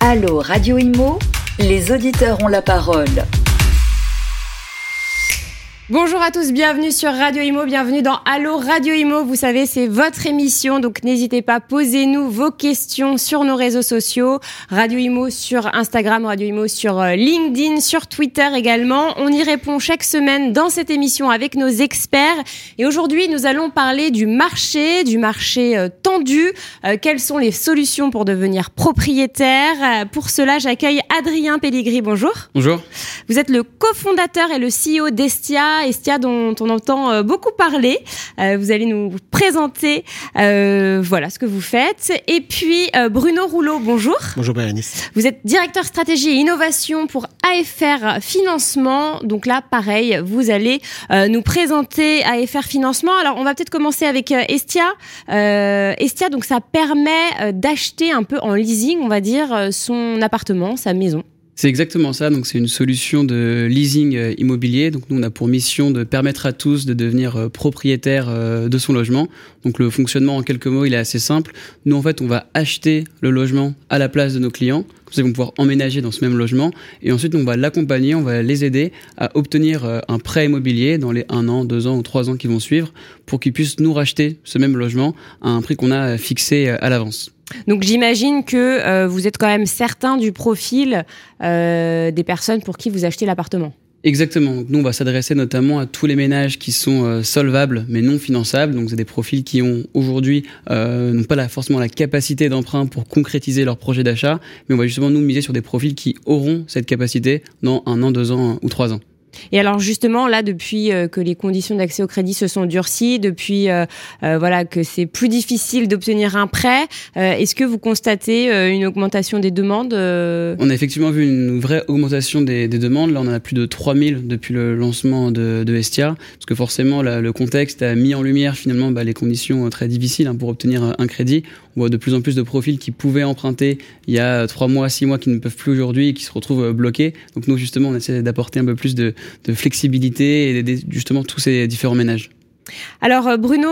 Allô Radio Imo, les auditeurs ont la parole. Bonjour à tous, bienvenue sur Radio Imo, bienvenue dans Allo Radio Imo. Vous savez, c'est votre émission, donc n'hésitez pas, posez-nous vos questions sur nos réseaux sociaux, Radio Imo sur Instagram, Radio Imo sur euh, LinkedIn, sur Twitter également. On y répond chaque semaine dans cette émission avec nos experts. Et aujourd'hui, nous allons parler du marché, du marché euh, tendu. Euh, quelles sont les solutions pour devenir propriétaire? Pour cela, j'accueille Adrien Pelligri. Bonjour. Bonjour. Vous êtes le cofondateur et le CEO d'Estia. Estia dont on entend euh, beaucoup parler. Euh, vous allez nous présenter euh, voilà ce que vous faites. Et puis Bruno Rouleau, bonjour. Bonjour Bérénice. Vous êtes directeur stratégie et innovation pour AFR Financement. Donc là, pareil, vous allez nous présenter AFR Financement. Alors on va peut-être commencer avec Estia. Estia, donc ça permet d'acheter un peu en leasing, on va dire, son appartement, sa maison. C'est exactement ça. Donc, c'est une solution de leasing euh, immobilier. Donc, nous, on a pour mission de permettre à tous de devenir euh, propriétaire euh, de son logement. Donc, le fonctionnement, en quelques mots, il est assez simple. Nous, en fait, on va acheter le logement à la place de nos clients. Comme ça, ils vont pouvoir emménager dans ce même logement. Et ensuite, on va l'accompagner, on va les aider à obtenir un prêt immobilier dans les un an, deux ans ou trois ans qui vont suivre pour qu'ils puissent nous racheter ce même logement à un prix qu'on a fixé à l'avance. Donc j'imagine que euh, vous êtes quand même certain du profil euh, des personnes pour qui vous achetez l'appartement. Exactement. nous, on va s'adresser notamment à tous les ménages qui sont euh, solvables mais non finançables. Donc, c'est des profils qui ont aujourd'hui n'ont pas forcément la capacité d'emprunt pour concrétiser leur projet d'achat, mais on va justement nous miser sur des profils qui auront cette capacité dans un an, deux ans ou trois ans. Et alors justement là, depuis euh, que les conditions d'accès au crédit se sont durcies, depuis euh, euh, voilà que c'est plus difficile d'obtenir un prêt, est-ce que vous constatez une augmentation des demandes On a effectivement vu une vraie augmentation des, demandes. Là, on en a plus de 3000 depuis le lancement de, de Estia, parce que forcément le contexte a mis en lumière finalement bah, les conditions très difficiles hein, pour obtenir un crédit. On voit de plus en plus de profils qui pouvaient emprunter il y a trois mois, six mois, qui ne peuvent plus aujourd'hui et qui se retrouvent bloqués. Donc nous justement, on essaie d'apporter un peu plus de, de flexibilité et d'aider justement tous ces différents ménages. Alors euh, Bruno,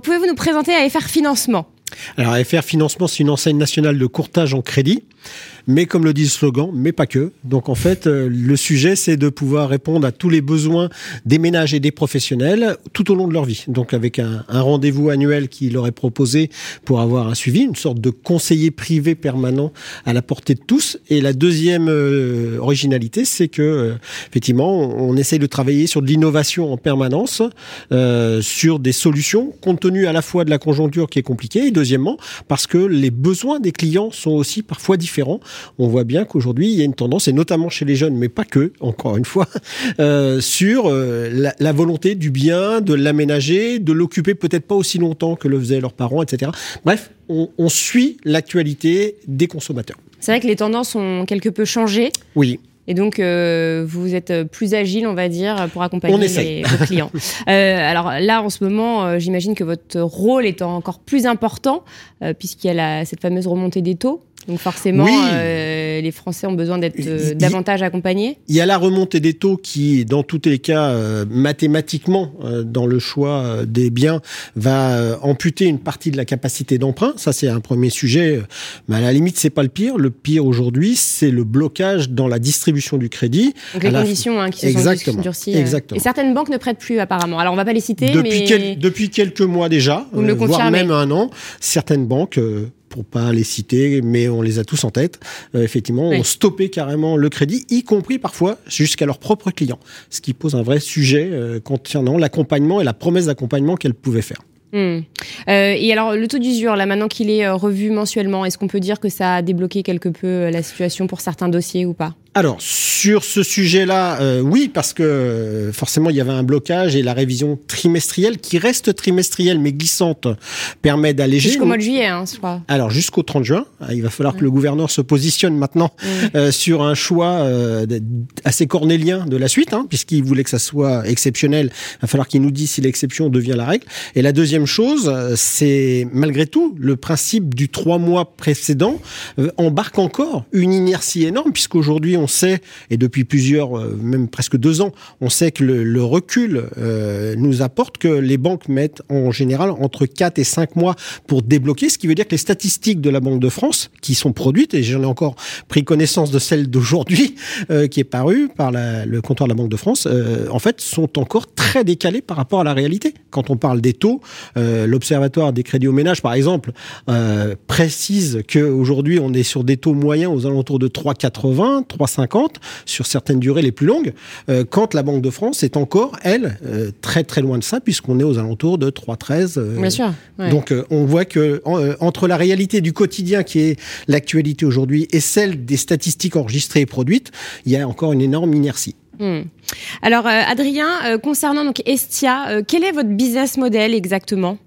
pouvez-vous nous présenter AFR Financement? Alors AFR Financement, c'est une enseigne nationale de courtage en crédit mais comme le dit le slogan, mais pas que. Donc en fait, euh, le sujet, c'est de pouvoir répondre à tous les besoins des ménages et des professionnels tout au long de leur vie. Donc avec un, rendez-vous annuel qui leur est proposé pour avoir un suivi, une sorte de conseiller privé permanent à la portée de tous. Et la deuxième euh, originalité, c'est que euh, effectivement, on, essaye de travailler sur de l'innovation en permanence, sur des solutions compte tenu à la fois de la conjoncture qui est compliquée et deuxièmement parce que les besoins des clients sont aussi parfois différents on voit bien qu'aujourd'hui, il y a une tendance, et notamment chez les jeunes, mais pas que, encore une fois, euh, sur euh, la, volonté du bien, de l'aménager, de l'occuper peut-être pas aussi longtemps que le faisaient leurs parents, etc. Bref, on, suit l'actualité des consommateurs. C'est vrai que les tendances ont quelque peu changé. Oui. Et donc, euh, vous êtes plus agile, on va dire, pour accompagner les, vos clients. alors là, en ce moment, j'imagine que votre rôle est encore plus important, puisqu'il y a cette fameuse remontée des taux. Donc forcément, euh, les Français ont besoin d'être euh, davantage accompagnés. Il y a la remontée des taux qui, dans tous les cas, euh, mathématiquement, dans le choix des biens, va amputer une partie de la capacité d'emprunt. Ça, c'est un premier sujet. Mais à la limite, c'est pas le pire. Le pire aujourd'hui, c'est le blocage dans la distribution du crédit. Donc les conditions hein, qui se Exactement. sont durcies. Exactement. Et certaines banques ne prêtent plus apparemment. Alors on va pas les citer, depuis mais depuis quelques mois déjà, voire même un an, certaines banques pour pas les citer, mais on les a tous en tête, euh, effectivement, ont stoppé carrément le crédit, y compris parfois jusqu'à leurs propres clients, ce qui pose un vrai sujet euh, concernant l'accompagnement et la promesse d'accompagnement qu'elles pouvaient faire. Hmm. Euh, et alors, le taux d'usure, là, maintenant qu'il est revu mensuellement, est-ce qu'on peut dire que ça a débloqué quelque peu la situation pour certains dossiers ou pas? Alors, sur ce sujet-là, euh, oui, parce que euh, forcément, il y avait un blocage et la révision trimestrielle, qui reste trimestrielle mais glissante, permet d'alléger. Jusqu'au mois de juillet, hein, crois. Alors, jusqu'au 30 juin. Ah, il va falloir que le gouverneur se positionne maintenant euh, sur un choix assez cornélien de la suite, hein, puisqu'il voulait que ça soit exceptionnel. Il va falloir qu'il nous dise si l'exception devient la règle. Et la deuxième chose, c'est malgré tout le principe du trois mois précédent embarque encore une inertie énorme puisqu'aujourd'hui on sait et depuis plusieurs, même presque deux ans, on sait que le, recul nous apporte que les banques mettent en général entre 4 et 5 mois pour débloquer, ce qui veut dire que les statistiques de la Banque de France qui sont produites et j'en ai encore pris connaissance de celle d'aujourd'hui qui est parue par le comptoir de la Banque de France, en fait sont encore très décalées par rapport à la réalité. Quand on parle des taux, euh, l'Observatoire des crédits aux ménages, par exemple, euh, précise qu'aujourd'hui, on est sur des taux moyens aux alentours de 3,80, 3,50 sur certaines durées les plus longues, euh, quand la Banque de France est encore, elle, très très loin de ça, puisqu'on est aux alentours de 3,13. Bien sûr. Donc, on voit que entre la réalité du quotidien qui est l'actualité aujourd'hui et celle des statistiques enregistrées et produites, il y a encore une énorme inertie. Hmm. Alors, euh, Adrien, euh, concernant donc Estia, euh, quel est votre business model exactement?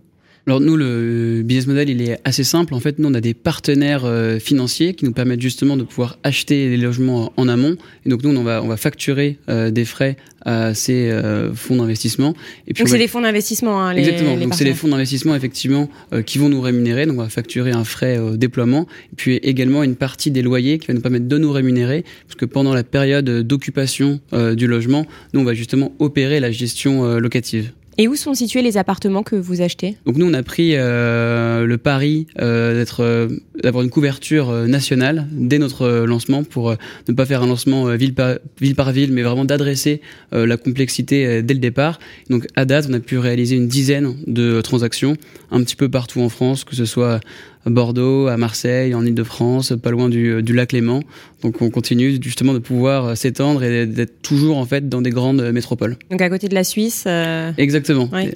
Alors nous, le business model, il est assez simple. En fait, nous, on a des partenaires euh, financiers qui nous permettent justement de pouvoir acheter les logements en amont. Et donc nous, on va, on va facturer euh, des frais à ces euh, fonds d'investissement. Et puis donc c'est des fonds d'investissement, hein, les, Exactement. donc c'est les fonds d'investissement effectivement qui vont nous rémunérer. Donc on va facturer un frais au déploiement. Et puis également une partie des loyers qui va nous permettre de nous rémunérer, parce que pendant la période d'occupation du logement, nous on va justement opérer la gestion locative. Et où sont situés les appartements que vous achetez? Donc nous, on a pris euh, le pari euh, d'être, euh, d'avoir une couverture nationale dès notre lancement pour ne pas faire un lancement ville par, ville par ville, mais vraiment d'adresser la complexité dès le départ. Donc à date, on a pu réaliser une dizaine de transactions un petit peu partout en France, que ce soit Bordeaux, à Marseille, en Ile-de-France, pas loin du, du, lac Léman. Donc on continue justement de pouvoir s'étendre et d'être toujours en fait dans des grandes métropoles. Donc à côté de la Suisse. Euh... Exactement. Ouais.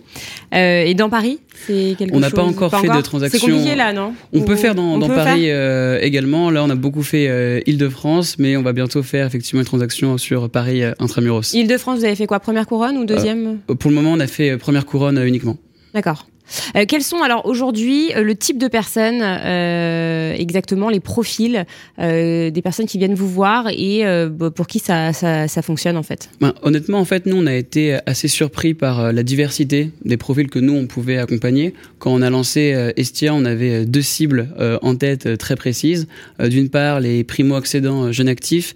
Euh, et dans Paris, c'est quelque On n'a pas encore fait de transactions. C'est compliqué là, non On peut faire dans, dans Paris euh, également. Là, on a beaucoup fait euh, Île-de-France, mais on va bientôt faire effectivement une transaction sur Paris euh, intramuros. Île-de-France, vous avez fait quoi? Première couronne ou deuxième? Pour le moment, on a fait première couronne uniquement. D'accord. Euh, quels sont alors aujourd'hui euh, le type de personnes, euh, exactement les profils des personnes qui viennent vous voir et bah, pour qui ça, ça, ça, fonctionne en fait? Ben, Honnêtement, en fait, nous on a été assez surpris par la diversité des profils que nous on pouvait accompagner. Quand on a lancé Estia, on avait deux cibles en tête très précises. D'une part, les primo-accédants jeunes actifs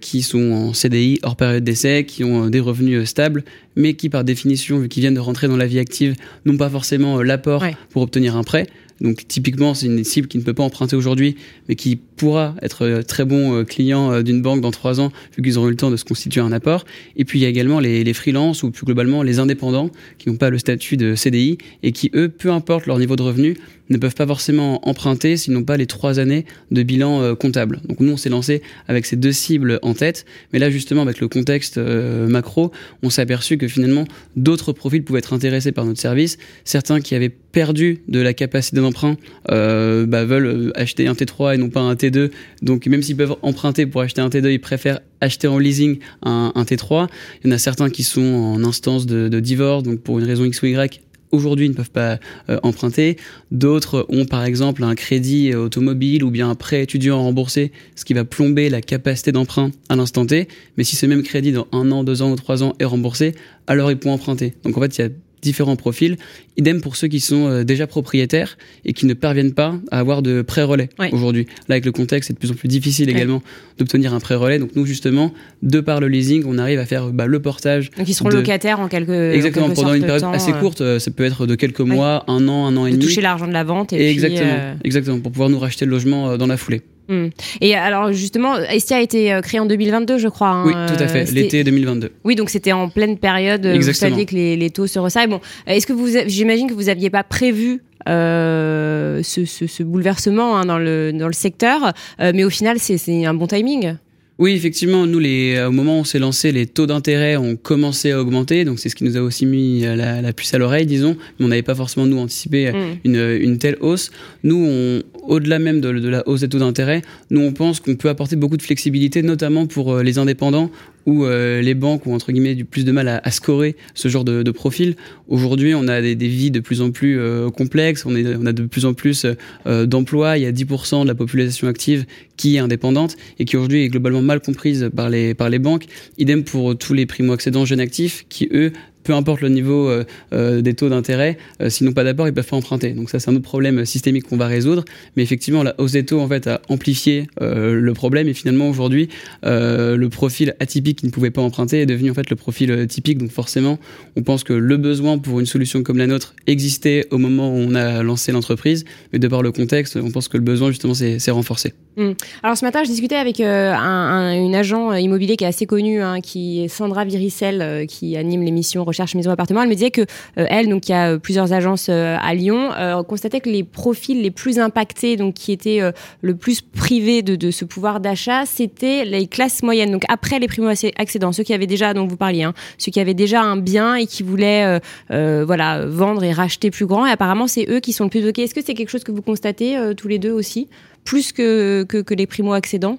qui sont en CDI hors période d'essai, qui ont des revenus stables, mais qui par définition, vu qu'ils viennent de rentrer dans la vie active, n'ont pas forcément l'apport ouais. pour obtenir un prêt. Donc typiquement, c'est une cible qui ne peut pas emprunter aujourd'hui, mais qui pourra être euh, très bon euh, client euh, d'une banque dans trois ans, vu qu'ils auront eu le temps de se constituer un apport. Et puis il y a également les, les freelances ou plus globalement les indépendants qui n'ont pas le statut de CDI et qui, eux, peu importe leur niveau de revenu, ne peuvent pas forcément emprunter s'ils n'ont pas les trois années de bilan comptable. Donc nous, on s'est lancé avec ces deux cibles en tête, mais là justement avec le contexte macro, on s'est aperçu que finalement d'autres profils pouvaient être intéressés par notre service. Certains qui avaient perdu de la capacité d'emprunt euh, bah, veulent acheter un T3 et non pas un T2. Donc même s'ils peuvent emprunter pour acheter un T2, ils préfèrent acheter en leasing un, un T3. Il y en a certains qui sont en instance de, de divorce, donc pour une raison X ou Y, aujourd'hui ne peuvent pas euh, emprunter. D'autres ont par exemple un crédit automobile ou bien un prêt étudiant remboursé, ce qui va plomber la capacité d'emprunt à l'instant T. Mais si ce même crédit dans un an, deux ans ou trois ans est remboursé, alors ils pourront emprunter. Donc en fait, il y a différents profils. Idem pour ceux qui sont euh, déjà propriétaires et qui ne parviennent pas à avoir de prêt relais ouais. aujourd'hui. Là, avec le contexte, c'est de plus en plus difficile également ouais. d'obtenir un prêt relais. Donc nous, justement, de par le leasing, on arrive à faire bah, le portage. Donc ils seront de... locataires en quelques exactement en quelque pendant une période temps, assez euh... courte. Ça peut être de quelques mois, un an, un an et de demi. Toucher l'argent de la vente et, et puis, exactement, euh... exactement, pour pouvoir nous racheter le logement euh, dans la foulée. Mmh. Et alors justement, Estia a été créé en 2022, je crois. Hein. Oui, tout à fait, l'été 2022. Oui, donc c'était en pleine période. Exactement. Vous saviez que les, les taux se resserraient. Bon, est-ce que vous, j'imagine que vous aviez pas prévu euh, ce, ce, ce, bouleversement hein, dans le dans le secteur, euh, mais au final, c'est un bon timing. Oui, effectivement, nous, les, au moment où on s'est lancé, les taux d'intérêt ont commencé à augmenter, donc c'est ce qui nous a aussi mis la, la puce à l'oreille, disons. Mais on n'avait pas forcément nous anticipé mmh. une, une, telle hausse. Nous, on, au-delà même de, de, la hausse des taux d'intérêt, nous on pense qu'on peut apporter beaucoup de flexibilité, notamment pour les indépendants où euh, les banques ont entre guillemets du plus de mal à, à scorer ce genre de, profil. Aujourd'hui, on a des, des, vies de plus en plus euh, complexes, on a de plus en plus euh, d'emplois. Il y a 10% de la population active qui est indépendante et qui aujourd'hui est globalement mal comprise par les, par les banques. Idem pour tous les primo-accédants jeunes actifs qui, eux, peu importe le niveau des taux d'intérêt, s'ils n'ont pas d'apport, ils peuvent pas emprunter. Donc ça, c'est un autre problème systémique qu'on va résoudre. Mais effectivement, la hausse des taux en fait a amplifié le problème et finalement aujourd'hui, le profil atypique qui ne pouvait pas emprunter est devenu en fait le profil typique. Donc forcément, on pense que le besoin pour une solution comme la nôtre existait au moment où on a lancé l'entreprise, mais de par le contexte, on pense que le besoin justement s'est renforcé. Hmm. Alors ce matin, je discutais avec euh, un, une agent immobilier qui est assez connue, hein, qui est Sandra Viricel, euh, qui anime l'émission Recherche Maison Appartement. Elle me disait que euh, elle, donc qui a plusieurs agences à Lyon, constatait que les profils les plus impactés, donc qui étaient le plus privés de, de ce pouvoir d'achat, c'était les classes moyennes. Donc après les primo accédants, ceux qui avaient déjà, dont vous parliez, hein, ceux qui avaient déjà un bien et qui voulaient, voilà, vendre et racheter plus grand. Et apparemment, c'est eux qui sont le plus bloqués. Est-ce que c'est quelque chose que vous constatez tous les deux aussi? plus que, que, que les primo-accédants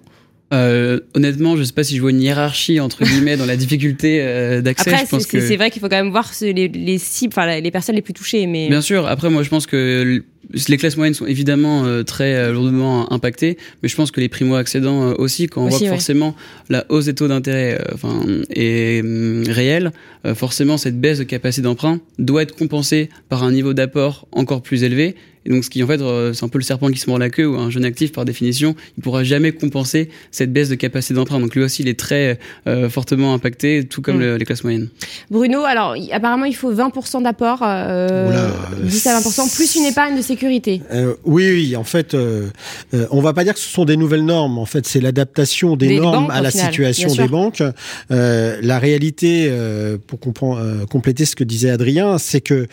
euh, honnêtement, je sais pas si je vois une hiérarchie entre guillemets dans la difficulté euh, d'accès. Après, c'est vrai qu'il faut quand même voir les, les cibles, enfin les personnes les plus touchées. Mais bien sûr. Après, moi, je pense que les classes moyennes sont évidemment euh, très euh, lourdement impactées, mais je pense que les primo-accédants aussi, quand on voit que forcément la hausse des taux d'intérêt, enfin, est hum, réelle, forcément cette baisse de capacité d'emprunt doit être compensée par un niveau d'apport encore plus élevé et donc, ce qui, en fait, euh, c'est un peu le serpent qui se mord la queue, où un jeune actif, par définition, il pourra jamais compenser cette baisse de capacité d'emprunt. Donc, lui aussi, il est très euh, fortement impacté, tout comme mm. les classes moyennes. Bruno, alors, apparemment, il faut 20% d'apport, euh, 10 à 20%, plus une épargne de sécurité. Euh, oui, oui, en fait, euh, on va pas dire que ce sont des nouvelles normes. En fait, c'est l'adaptation des, normes à la situation des banques. la réalité, pour compléter ce que disait Adrien, c'est que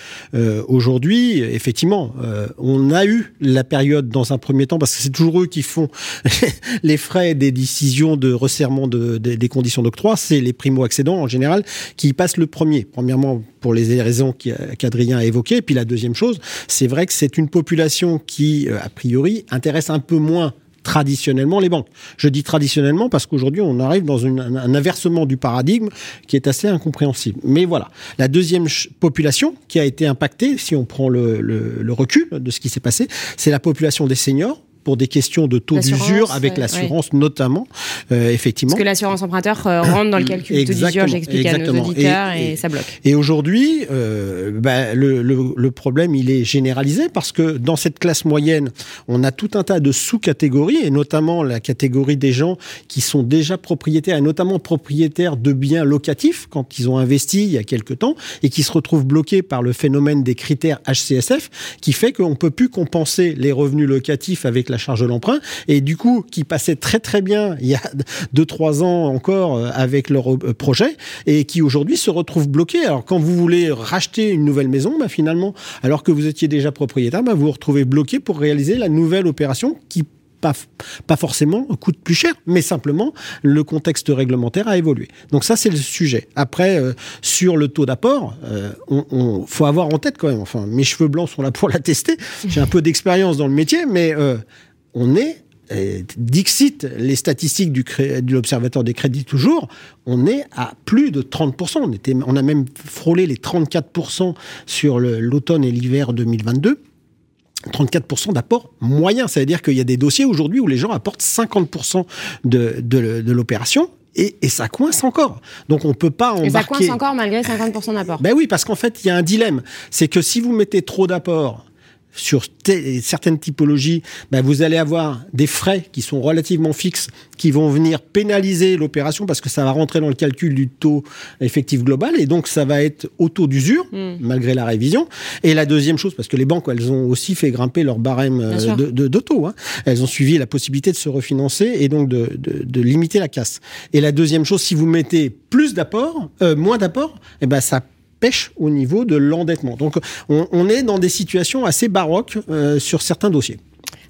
aujourd'hui, effectivement, on a eu la période dans un premier temps, parce que c'est toujours eux qui font les frais des décisions de resserrement des conditions d'octroi, c'est les primo-accédants en général qui passent le premier. Premièrement, pour les raisons qu'Adrien a évoquées. Et puis la deuxième chose, c'est vrai que c'est une population qui, euh, a priori, intéresse un peu moins traditionnellement les banques. Je dis traditionnellement parce qu'aujourd'hui, on arrive dans un inversement du paradigme qui est assez incompréhensible. Mais voilà. La deuxième population qui a été impactée, si on prend le, le recul de ce qui s'est passé, c'est la population des seniors pour des questions de taux d'usure avec l'assurance notamment, euh, effectivement. Parce que l'assurance emprunteur euh, rentre dans le calcul de taux d'usure, j'explique à nos auditeurs, et, ça bloque. Et aujourd'hui, euh, bah, le, le, le, problème, il est généralisé parce que dans cette classe moyenne, on a tout un tas de sous-catégories, et notamment la catégorie des gens qui sont déjà propriétaires, et notamment propriétaires de biens locatifs, quand ils ont investi il y a quelque temps, et qui se retrouvent bloqués par le phénomène des critères HCSF, qui fait qu'on ne peut plus compenser les revenus locatifs avec la charge de l'emprunt, et du coup, qui passaient très très bien il y a deux trois ans encore euh, avec leur euh, projet, et qui aujourd'hui se retrouvent bloqués. Alors quand vous voulez racheter une nouvelle maison, bah, finalement, alors que vous étiez déjà propriétaire, bah, vous vous retrouvez bloqué pour réaliser la nouvelle opération qui pas, forcément coûte plus cher, mais simplement le contexte réglementaire a évolué. Donc ça, c'est le sujet. Après, euh, sur le taux d'apport, euh, on, faut avoir en tête quand même, enfin, mes cheveux blancs sont là pour la tester, j'ai un peu d'expérience dans le métier, mais on est Dixit, les statistiques du, de l'Observatoire des crédits toujours, on est à plus de 30%. On, était, on a même frôlé les 34% sur l'automne et l'hiver 2022. 34% d'apport moyen. Ça veut dire qu'il y a des dossiers aujourd'hui où les gens apportent 50% de, de, l'opération et, et, ça coince encore. Donc on peut pas embarquer. Et ça coince encore malgré 50% d'apport. Ben oui, parce qu'en fait, il y a un dilemme. C'est que si vous mettez trop d'apport sur certaines typologies, ben vous allez avoir des frais qui sont relativement fixes, qui vont venir pénaliser l'opération parce que ça va rentrer dans le calcul du taux effectif global et donc ça va être au taux d'usure hmm. malgré la révision. Et la deuxième chose, parce que les banques elles ont aussi fait grimper leur barème euh, de, de, de, taux, hein. elles ont suivi la possibilité de se refinancer et donc de, de limiter la casse. Et la deuxième chose, si vous mettez plus d'apport, euh, moins d'apport, eh ben ça pêche au niveau de l'endettement. Donc on, est dans des situations assez baroques euh, sur certains dossiers.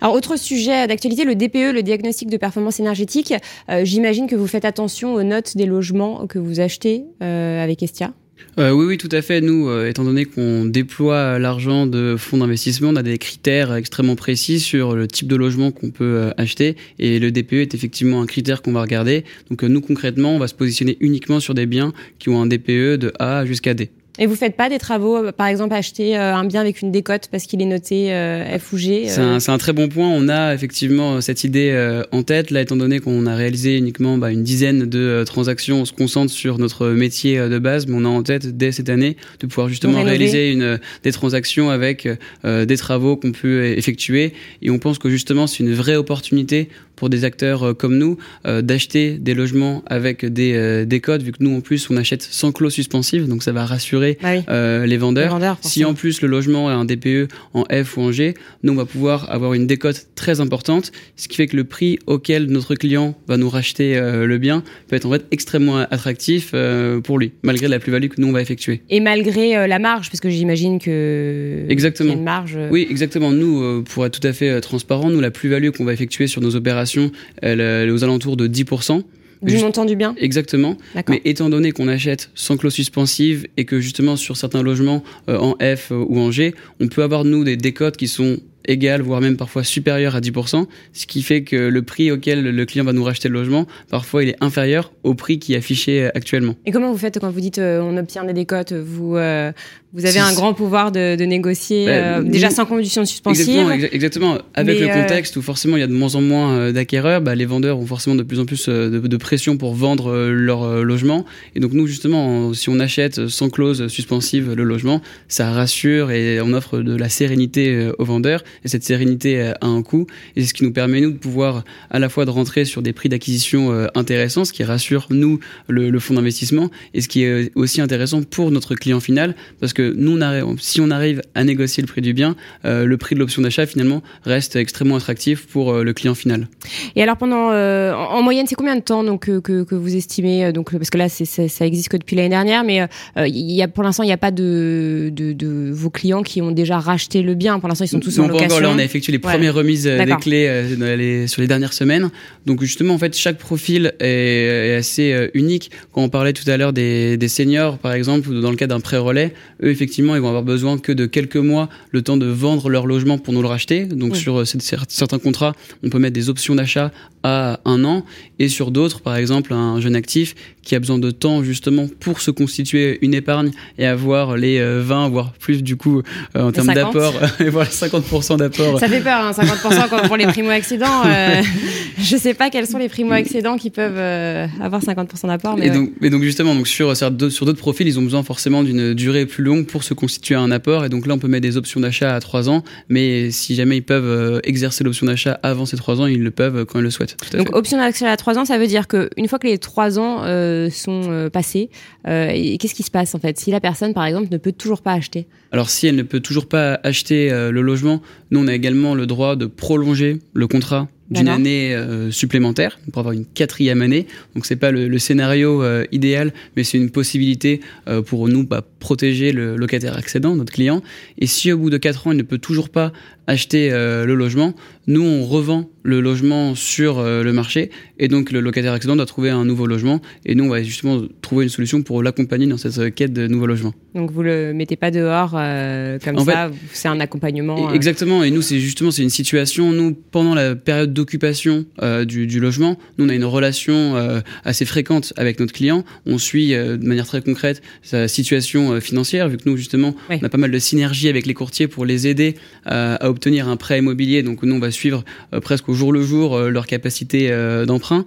Alors, autre sujet d'actualité, le DPE, le diagnostic de performance énergétique. Euh, j'imagine que vous faites attention aux notes des logements que vous achetez euh, avec Estia. oui, oui, tout à fait. Nous, étant donné qu'on déploie l'argent de fonds d'investissement, on a des critères extrêmement précis sur le type de logement qu'on peut acheter. Et le DPE est effectivement un critère qu'on va regarder. Donc nous, concrètement, on va se positionner uniquement sur des biens qui ont un DPE de A jusqu'à D. Et vous faites pas des travaux, euh, par exemple acheter euh, un bien avec une décote parce qu'il est noté euh, F ou G C'est un, un, très bon point. On a effectivement cette idée en tête. Là, étant donné qu'on a réalisé uniquement bah, une dizaine de transactions, on se concentre sur notre métier de base, mais on a en tête dès cette année de pouvoir justement réaliser une, des transactions avec des travaux qu'on peut effectuer. Et on pense que justement c'est une vraie opportunité pour des acteurs comme nous d'acheter des logements avec des, des codes, vu que nous en plus on achète sans clause suspensive, donc ça va rassurer bah euh, les vendeurs. si en plus le logement a un DPE en F ou en G, nous on va pouvoir avoir une décote très importante, ce qui fait que le prix auquel notre client va nous racheter euh, le bien peut être en fait extrêmement attractif euh, pour lui, malgré la plus-value que nous on va effectuer. Et malgré la marge, parce que j'imagine que exactement. une marge. Oui, exactement. Nous, pour être tout à fait transparent, nous la plus-value qu'on va effectuer sur nos opérations, elle, elle est aux alentours de 10%. Du montant du bien Exactement. Mais étant donné qu'on achète sans clause suspensive et que justement sur certains logements euh, en F ou en G, on peut avoir nous des décotes qui sont égal, voire même parfois supérieur à 10%, ce qui fait que le prix auquel le client va nous racheter le logement, parfois il est inférieur au prix qui est affiché actuellement. Et comment vous faites quand vous dites euh, on obtient des décotes Vous, euh, vous avez un grand pouvoir de, de négocier, bah, euh, déjà sans condition suspensive Exactement, exactement. avec le contexte où forcément il y a de moins en moins d'acquéreurs, bah, les vendeurs ont forcément de plus en plus de, de pression pour vendre leur logement. Et donc nous justement, si on achète sans clause suspensive le logement, ça rassure et on offre de la sérénité aux vendeurs et cette sérénité euh, a un coût. Et c'est ce qui nous permet, nous, de pouvoir à la fois de rentrer sur des prix d'acquisition euh, intéressants, ce qui rassure, nous, le, le fonds d'investissement, et ce qui est aussi intéressant pour notre client final, parce que nous, on si on arrive à négocier le prix du bien, euh, le prix de l'option d'achat, finalement, reste extrêmement attractif pour le client final. Et alors, pendant, en, moyenne, c'est combien de temps donc, que, que vous estimez donc, Parce que là, c'est, ça, ça existe que depuis l'année dernière, mais il y a, pour l'instant, il n'y a pas de, de, de, vos clients qui ont déjà racheté le bien. Pour l'instant, ils sont tous en location on a effectué les premières remises euh, des clés euh, sur les dernières semaines. Donc justement, en fait, chaque profil est, assez euh, unique. Quand on parlait tout à l'heure des, seniors, par exemple, ou dans le cas d'un pré-relais, eux, effectivement, ils vont avoir besoin que de quelques mois, le temps de vendre leur logement pour nous le racheter. Donc sur certains contrats, on peut mettre des options d'achat à un an. Et sur d'autres, par exemple, un jeune actif qui a besoin de temps justement pour se constituer une épargne et avoir les 20, voire plus du coup, en termes d'apport, et voir les 50% d'apport. Ça fait peur, hein, 50% pour les primo-accédants. Euh, je sais pas quels sont les primo-accédants qui peuvent euh, avoir 50% d'apport. Mais et, donc, donc justement, donc sur, sur d'autres profils, ils ont besoin forcément d'une durée plus longue pour se constituer un apport. Et donc là, on peut mettre des options d'achat à 3 ans. Mais si jamais ils peuvent euh, exercer l'option d'achat avant ces 3 ans, ils le peuvent quand ils le souhaitent. donc option d'achat à 3 ans, ça veut dire qu'une fois que les 3 ans euh, sont passés, qu'est-ce qui se passe en fait? Si la personne, par exemple, ne peut toujours pas acheter? Alors si elle ne peut toujours pas acheter le logement, nous, on a également le droit de prolonger le contrat d'une année euh, supplémentaire pour avoir une quatrième année. Donc c'est pas le, scénario euh, idéal, mais c'est une possibilité euh, pour nous bah, protéger le locataire accédant, notre client. Et si au bout de quatre ans il ne peut toujours pas acheter le logement, nous on revend le logement sur le marché et donc le locataire accédant doit trouver un nouveau logement et nous on va justement trouver une solution pour l'accompagner dans cette quête de nouveau logement. Donc vous le mettez pas dehors comme ça, c'est un accompagnement. Exactement. Et nous c'est justement c'est une situation nous pendant la période d'occupation euh, du, du, logement, nous on a une relation euh, assez fréquente avec notre client. On suit euh, de manière très concrète sa situation financière, vu que nous justement on a pas mal de synergie avec les courtiers pour les aider à obtenir un prêt immobilier. Donc nous on va suivre presque au jour le jour leur capacité d'emprunt.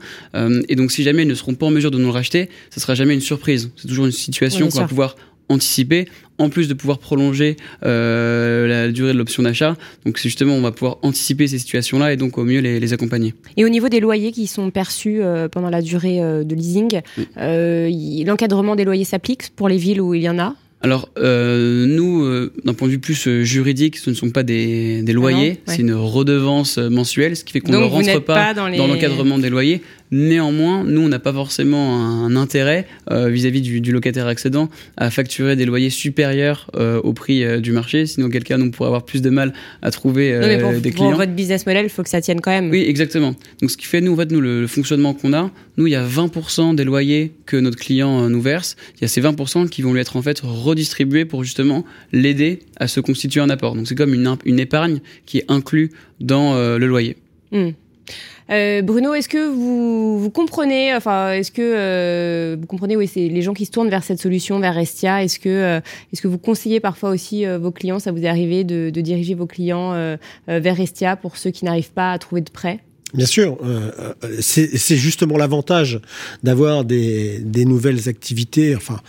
et donc si jamais ils ne seront pas en mesure de nous le racheter, ça sera jamais une surprise. C'est toujours une situation qu'on va pouvoir anticiper, en plus de pouvoir prolonger euh, la durée de l'option d'achat. Donc justement, on va pouvoir anticiper ces situations-là et donc au mieux les, les, accompagner. Et au niveau des loyers qui sont perçus euh, pendant la durée euh, de leasing, euh, l'encadrement des loyers s'applique pour les villes où il y en a? Alors, euh, nous, euh, d'un point de vue plus euh, juridique, ce ne sont pas des, des loyers, ah c'est une redevance mensuelle, ce qui fait qu'on ne rentre pas, dans l'encadrement des loyers. Néanmoins, nous, on n'a pas forcément un, intérêt vis-à-vis du, du, locataire accédant à facturer des loyers supérieurs au prix du marché. Sinon, quel cas, nous pourrions avoir plus de mal à trouver non, mais pour, des clients. Pour votre business model, il faut que ça tienne quand même. Oui, exactement. Donc, ce qui fait, nous, en fait, nous, le, le fonctionnement qu'on a, nous, il y a 20% des loyers que notre client nous verse. Il y a ces 20% qui vont lui être en fait redistribués pour justement l'aider à se constituer un apport. Donc, c'est comme une, une épargne qui est inclue dans le loyer. Hmm. Euh, Bruno, est-ce que vous, vous comprenez, enfin, est-ce que euh, vous comprenez, oui, c'est les gens qui se tournent vers cette solution, vers Restia. Est-ce que, euh, est-ce que vous conseillez parfois aussi vos clients, ça vous est arrivé de, de diriger vos clients vers Restia pour ceux qui n'arrivent pas à trouver de prêt? Bien sûr, euh, euh, c'est justement l'avantage d'avoir des, des, nouvelles activités. Enfin,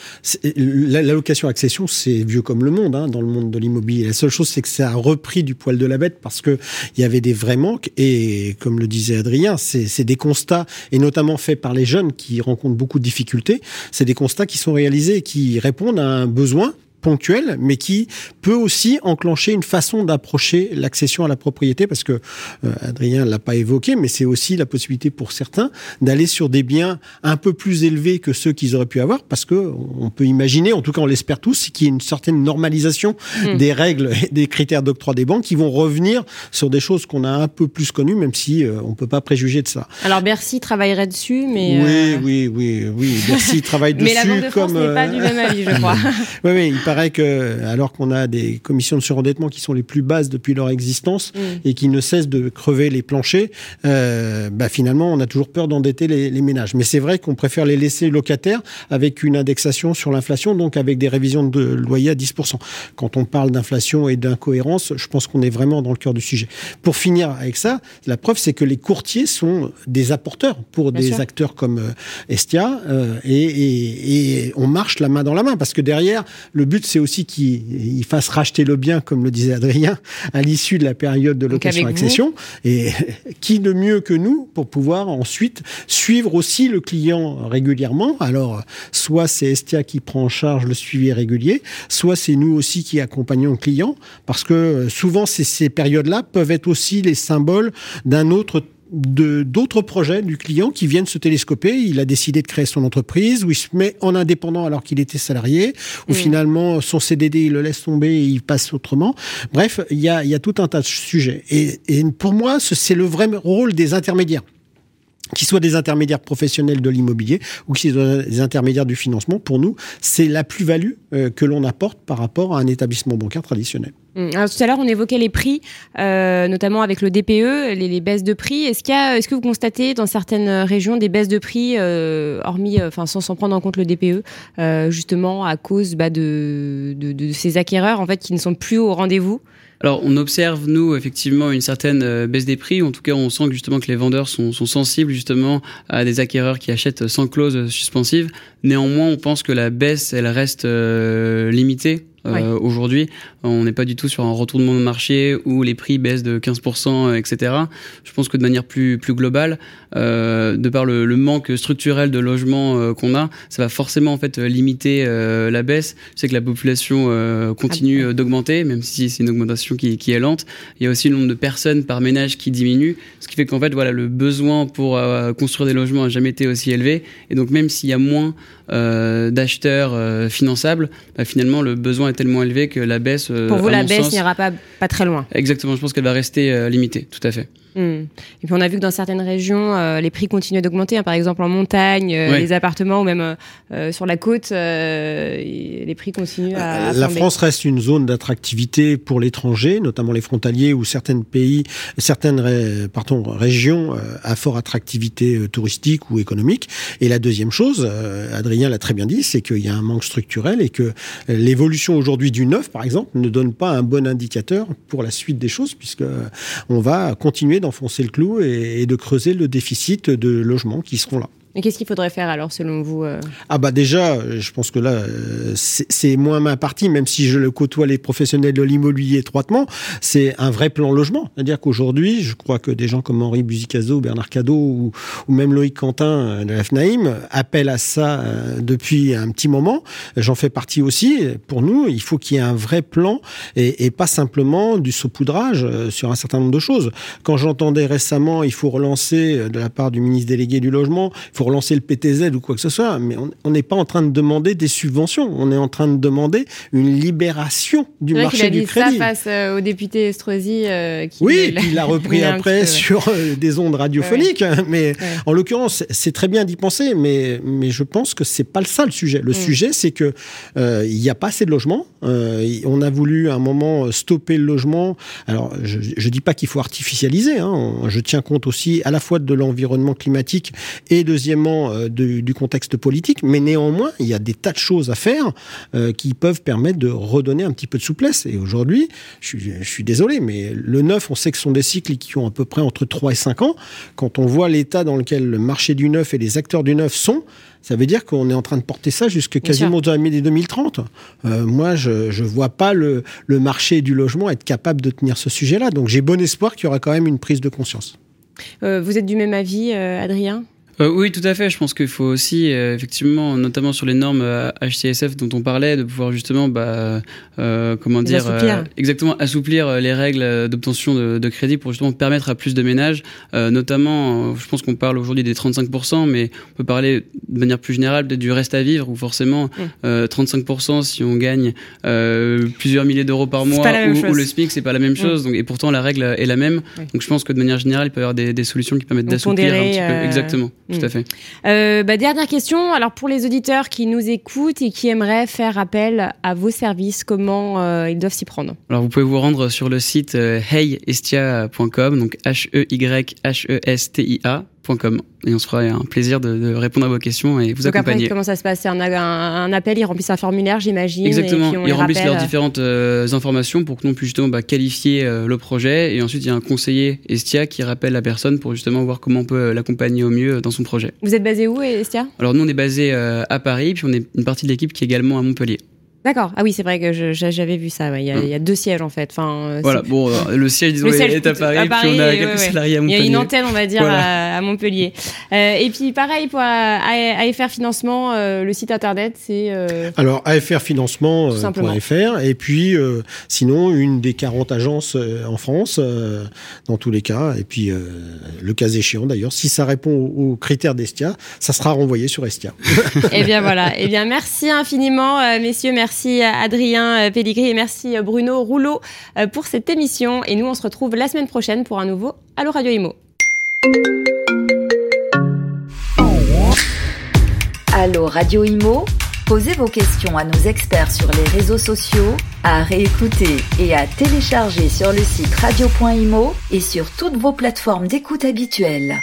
l'allocation accession, c'est vieux comme le monde hein, dans le monde de l'immobilier. La seule chose, c'est que ça a repris du poil de la bête parce que il y avait des vrais manques et, comme le disait Adrien, c'est des constats et notamment faits par les jeunes qui rencontrent beaucoup de difficultés. C'est des constats qui sont réalisés et qui répondent à un besoin ponctuel, mais qui peut aussi enclencher une façon d'approcher l'accession à la propriété, parce que euh, Adrien l'a pas évoqué, mais c'est aussi la possibilité pour certains d'aller sur des biens un peu plus élevés que ceux qu'ils auraient pu avoir, parce que on peut imaginer, en tout cas on l'espère tous, qu'il y ait une certaine normalisation hmm. des règles et des critères d'octroi des banques qui vont revenir sur des choses qu'on a un peu plus connues, même si euh, on peut pas préjuger de ça. Alors Bercy travaillerait dessus, mais oui, euh, oui, oui, oui, Bercy travaille dessus. Mais la Banque de France n'est pas du même avis, je crois. oui, oui, il paraît que, alors qu'on a des commissions de surendettement qui sont les plus basses depuis leur existence mm. et qui ne cessent de crever les planchers, euh, bah finalement, on a toujours peur d'endetter les, les, ménages. Mais c'est vrai qu'on préfère les laisser locataires avec une indexation sur l'inflation, donc avec des révisions de loyer à 10%. Quand on parle d'inflation et d'incohérence, je pense qu'on est vraiment dans le cœur du sujet. Pour finir avec ça, la preuve, c'est que les courtiers sont des apporteurs pour des acteurs comme euh, Estia euh, et, et, et on marche la main dans la main parce que derrière, le but, c'est aussi qu'il fasse racheter le bien, comme le disait Adrien, à l'issue de la période de location-accession. Et qui de mieux que nous pour pouvoir ensuite suivre aussi le client régulièrement? Alors, soit c'est Estia qui prend en charge le suivi régulier, soit c'est nous aussi qui accompagnons le client, parce que souvent ces périodes-là peuvent être aussi les symboles d'un autre d'autres projets du client qui viennent se télescoper. Il a décidé de créer son entreprise, ou il se met en indépendant alors qu'il était salarié, ou mm. finalement son CDD il le laisse tomber et il passe autrement. Bref, il y a, y a tout un tas de sujets. Et, et pour moi, c'est le vrai rôle des intermédiaires qu'ils soient des intermédiaires professionnels de l'immobilier ou qu'ils soient des intermédiaires du financement, pour nous, c'est la plus-value euh, que l'on apporte par rapport à un établissement bancaire traditionnel. Hum, alors, tout à l'heure, on évoquait les prix, euh, notamment avec le DPE, les, baisses de prix. Est-ce qu'il est-ce que vous constatez dans certaines régions des baisses de prix, euh, hormis, enfin, sans, sans prendre en compte le DPE, justement à cause bah, de, de, de, ces acquéreurs en fait qui ne sont plus au rendez-vous? Alors, on observe, nous, effectivement, une certaine euh, baisse des prix. En tout cas, on sent que justement que les vendeurs sont, sont sensibles justement à des acquéreurs qui achètent sans clause suspensive. Néanmoins, on pense que la baisse, elle reste euh, limitée euh, aujourd'hui, on n'est pas du tout sur un retournement de marché où les prix baissent de 15%, etc. Je pense que de manière plus plus globale, euh, de par le, manque structurel de logements euh, qu'on a, ça va forcément en fait limiter la baisse. Je sais que la population continue ah d'augmenter, même si c'est une augmentation qui, qui est lente. Il y a aussi le nombre de personnes par ménage qui diminue, ce qui fait qu'en fait voilà le besoin pour construire des logements a jamais été aussi élevé. Et donc même s'il y a moins d'acheteurs finançables, bah, finalement le besoin est tellement élevé que la baisse. Euh, Pour vous, la baisse n'ira pas, pas très loin. Exactement, je pense qu'elle va rester euh, limitée, tout à fait. Hmm. Et puis on a vu que dans certaines régions, euh, les prix continuent d'augmenter. Hein. Par exemple, en montagne, les appartements ou même sur la côte, les prix continuent à. la France reste une zone d'attractivité pour l'étranger, notamment les frontaliers ou certains pays, certaines pardon, régions à fort attractivité touristique ou économique. Et la deuxième chose, Adrien l'a très bien dit, c'est qu'il y a un manque structurel et que l'évolution aujourd'hui du neuf, par exemple, ne donne pas un bon indicateur pour la suite des choses, puisque on va continuer d'enfoncer le clou et, de creuser le déficit de logements qui seront là. Mais qu'est-ce qu'il faudrait faire alors selon vous euh Ah bah déjà, je pense que là, euh, c'est moins ma partie, même si je le côtoie les professionnels de l'immobilier étroitement, c'est un vrai plan logement. C'est-à-dire qu'aujourd'hui, je crois que des gens comme Henri Buzicazo, Bernard Cadot ou, même Loïc Quentin euh, de la FNAIM appellent à ça depuis un petit moment. J'en fais partie aussi. Pour nous, il faut qu'il y ait un vrai plan et, pas simplement du saupoudrage sur un certain nombre de choses. Quand j'entendais récemment, il faut relancer de la part du ministre délégué du logement, pour lancer le PTZ ou quoi que ce soit, mais on n'est pas en train de demander des subventions. On est en train de demander une libération du marché du crédit. Ça face euh, au député Estrosi. Euh, qui oui, il l'a repris après sur euh, des ondes radiophoniques. Mais en l'occurrence, c'est très bien d'y penser, mais mais je pense que c'est pas ça le sujet. Le mm. sujet, c'est que il n'y a pas assez de logements. on a voulu à un moment stopper le logement. Alors, je, je dis pas qu'il faut artificialiser. Hein. Je tiens compte aussi à la fois de l'environnement climatique et euh, du contexte politique. Mais néanmoins, il y a des tas de choses à faire euh, qui peuvent permettre de redonner un petit peu de souplesse. Et aujourd'hui, je, je suis, désolé, mais le neuf, on sait que ce sont des cycles qui ont à peu près entre 3 et 5 ans. Quand on voit l'état dans lequel le marché du neuf et les acteurs du neuf sont, ça veut dire qu'on est en train de porter ça jusqu'à quasiment aux années 2030. Euh, moi, je ne vois pas le, le marché du logement être capable de tenir ce sujet-là. Donc j'ai bon espoir qu'il y aura quand même une prise de conscience. Euh, vous êtes du même avis, euh, Adrien? Euh, oui, tout à fait. Je pense qu'il faut aussi, euh, effectivement, notamment sur les normes HCSF euh, dont on parlait, de pouvoir justement, bah, euh, comment dire, exactement assouplir les règles d'obtention de, de, crédit pour justement permettre à plus de ménages, notamment, je pense qu'on parle aujourd'hui des 35%, mais on peut parler de manière plus générale du reste à vivre, où forcément, 35% si on gagne plusieurs milliers d'euros par mois ou, le SMIC, c'est pas la même mm. chose. Donc, et pourtant, la règle est la même. Donc, je pense que de manière générale, il peut y avoir des, des solutions qui permettent d'assouplir un petit peu. Exactement. Tout à mm. fait. Euh, bah, dernière question. Alors pour les auditeurs qui nous écoutent et qui aimeraient faire appel à vos services, comment euh, ils doivent s'y prendre? Alors vous pouvez vous rendre sur le site euh, heyestia.com, donc H Et on se fera un plaisir de, répondre à vos questions et vous Donc accompagner. Après, comment ça se passe? C'est un, un, appel, ils remplissent un formulaire, j'imagine. Exactement, ils remplissent leurs différentes euh, informations pour que l'on puisse justement bah, qualifier euh, le projet et ensuite il y a un conseiller Estia qui rappelle la personne pour justement voir comment on peut euh, l'accompagner au mieux dans son projet. Vous êtes basé où Estia? Alors nous on est basé à Paris puis on est une partie de l'équipe qui est également à Montpellier. D'accord. Ah oui, c'est vrai que j'avais vu ça. Il, y a, il, y a, deux sièges en fait. Enfin, euh, voilà. Bon, euh, le siège, disons, est à Paris, puis on a quelques salariés à Montpellier. Il y a une antenne, on va dire, à, Montpellier. Euh, et puis pareil pour AFR Financement, le site internet, c'est. Alors afrfinancement.fr et puis sinon une des 40 agences en France, dans tous les cas. Et puis le cas échéant d'ailleurs, si ça répond aux, critères d'Estia, ça sera renvoyé sur Estia. et eh bien voilà. Et eh bien merci infiniment, messieurs. Merci Merci Adrien Pelligri et merci Bruno Rouleau euh, pour cette émission. Et nous, on se retrouve la semaine prochaine pour un nouveau Allo Radio Imo. Allo Radio Imo, posez vos questions à nos experts sur les réseaux sociaux, à réécouter et à télécharger sur le site radio.imo et sur toutes vos plateformes d'écoute habituelles.